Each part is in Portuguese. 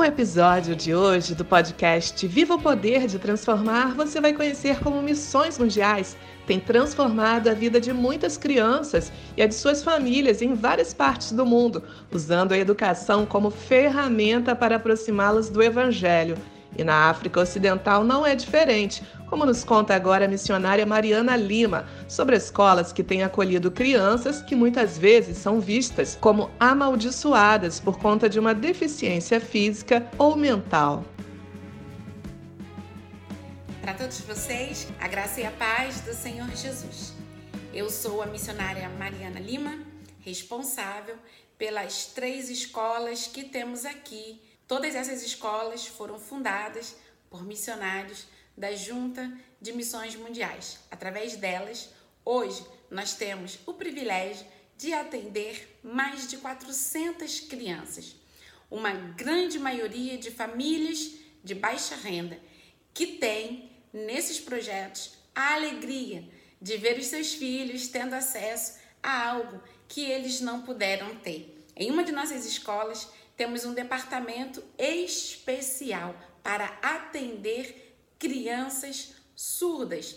No episódio de hoje do podcast Viva o Poder de Transformar, você vai conhecer como missões mundiais têm transformado a vida de muitas crianças e a de suas famílias em várias partes do mundo, usando a educação como ferramenta para aproximá-las do Evangelho. E na África Ocidental não é diferente, como nos conta agora a missionária Mariana Lima, sobre escolas que têm acolhido crianças que muitas vezes são vistas como amaldiçoadas por conta de uma deficiência física ou mental. Para todos vocês, a graça e a paz do Senhor Jesus. Eu sou a missionária Mariana Lima, responsável pelas três escolas que temos aqui. Todas essas escolas foram fundadas por missionários da Junta de Missões Mundiais. Através delas, hoje nós temos o privilégio de atender mais de 400 crianças, uma grande maioria de famílias de baixa renda que tem nesses projetos a alegria de ver os seus filhos tendo acesso a algo que eles não puderam ter. Em uma de nossas escolas, temos um departamento especial para atender crianças surdas.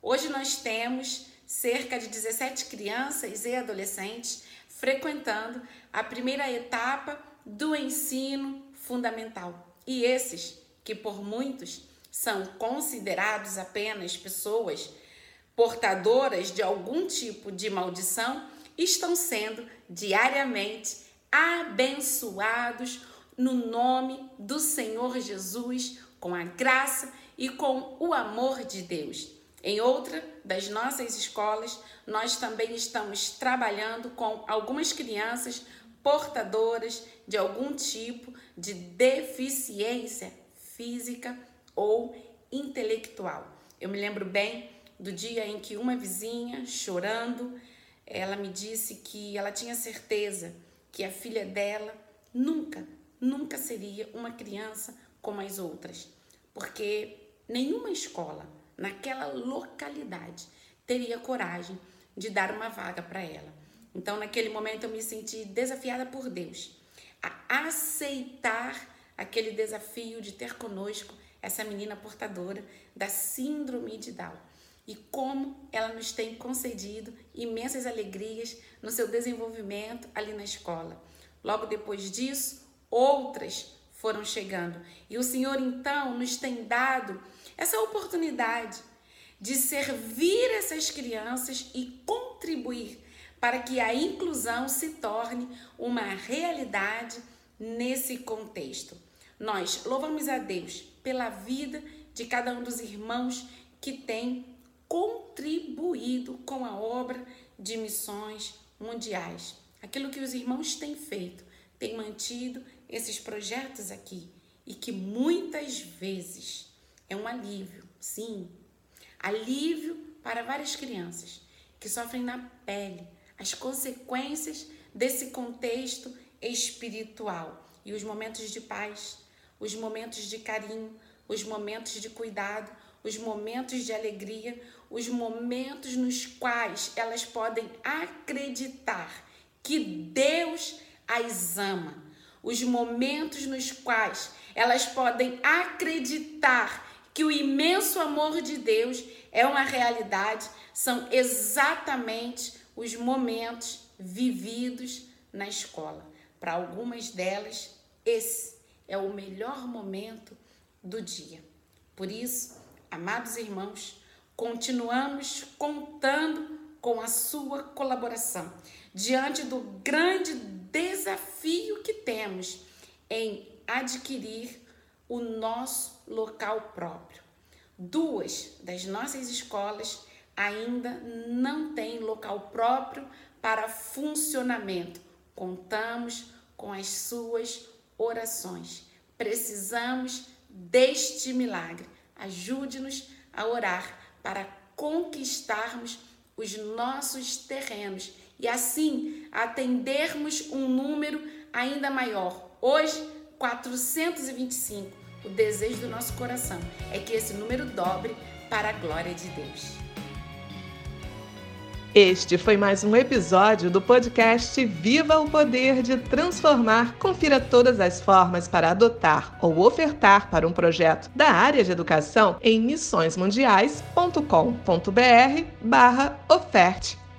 Hoje nós temos cerca de 17 crianças e adolescentes frequentando a primeira etapa do ensino fundamental. E esses, que por muitos são considerados apenas pessoas portadoras de algum tipo de maldição, estão sendo diariamente abençoados no nome do Senhor Jesus, com a graça e com o amor de Deus. Em outra das nossas escolas, nós também estamos trabalhando com algumas crianças portadoras de algum tipo de deficiência física ou intelectual. Eu me lembro bem do dia em que uma vizinha, chorando, ela me disse que ela tinha certeza que a filha dela nunca, nunca seria uma criança como as outras, porque nenhuma escola naquela localidade teria coragem de dar uma vaga para ela. Então, naquele momento, eu me senti desafiada por Deus a aceitar aquele desafio de ter conosco essa menina portadora da Síndrome de Down e como ela nos tem concedido imensas alegrias no seu desenvolvimento ali na escola. Logo depois disso, outras foram chegando e o Senhor então nos tem dado essa oportunidade de servir essas crianças e contribuir para que a inclusão se torne uma realidade nesse contexto. Nós louvamos a Deus pela vida de cada um dos irmãos que tem contribuído com a obra de missões mundiais. Aquilo que os irmãos têm feito, têm mantido esses projetos aqui e que muitas vezes é um alívio, sim, alívio para várias crianças que sofrem na pele as consequências desse contexto espiritual e os momentos de paz, os momentos de carinho, os momentos de cuidado, os momentos de alegria, os momentos nos quais elas podem acreditar que Deus as ama, os momentos nos quais elas podem acreditar que o imenso amor de Deus é uma realidade, são exatamente os momentos vividos na escola. Para algumas delas, esse é o melhor momento do dia. Por isso, amados irmãos, continuamos contando com a sua colaboração diante do grande desafio que temos em adquirir o nosso local próprio. Duas das nossas escolas ainda não têm local próprio para funcionamento. Contamos com as suas orações. Precisamos deste milagre. Ajude-nos a orar para conquistarmos os nossos terrenos e assim atendermos um número ainda maior. Hoje, 425. O desejo do nosso coração é que esse número dobre para a glória de Deus. Este foi mais um episódio do podcast Viva o Poder de Transformar. Confira todas as formas para adotar ou ofertar para um projeto da área de educação em missõesmundiais.com.br/oferte.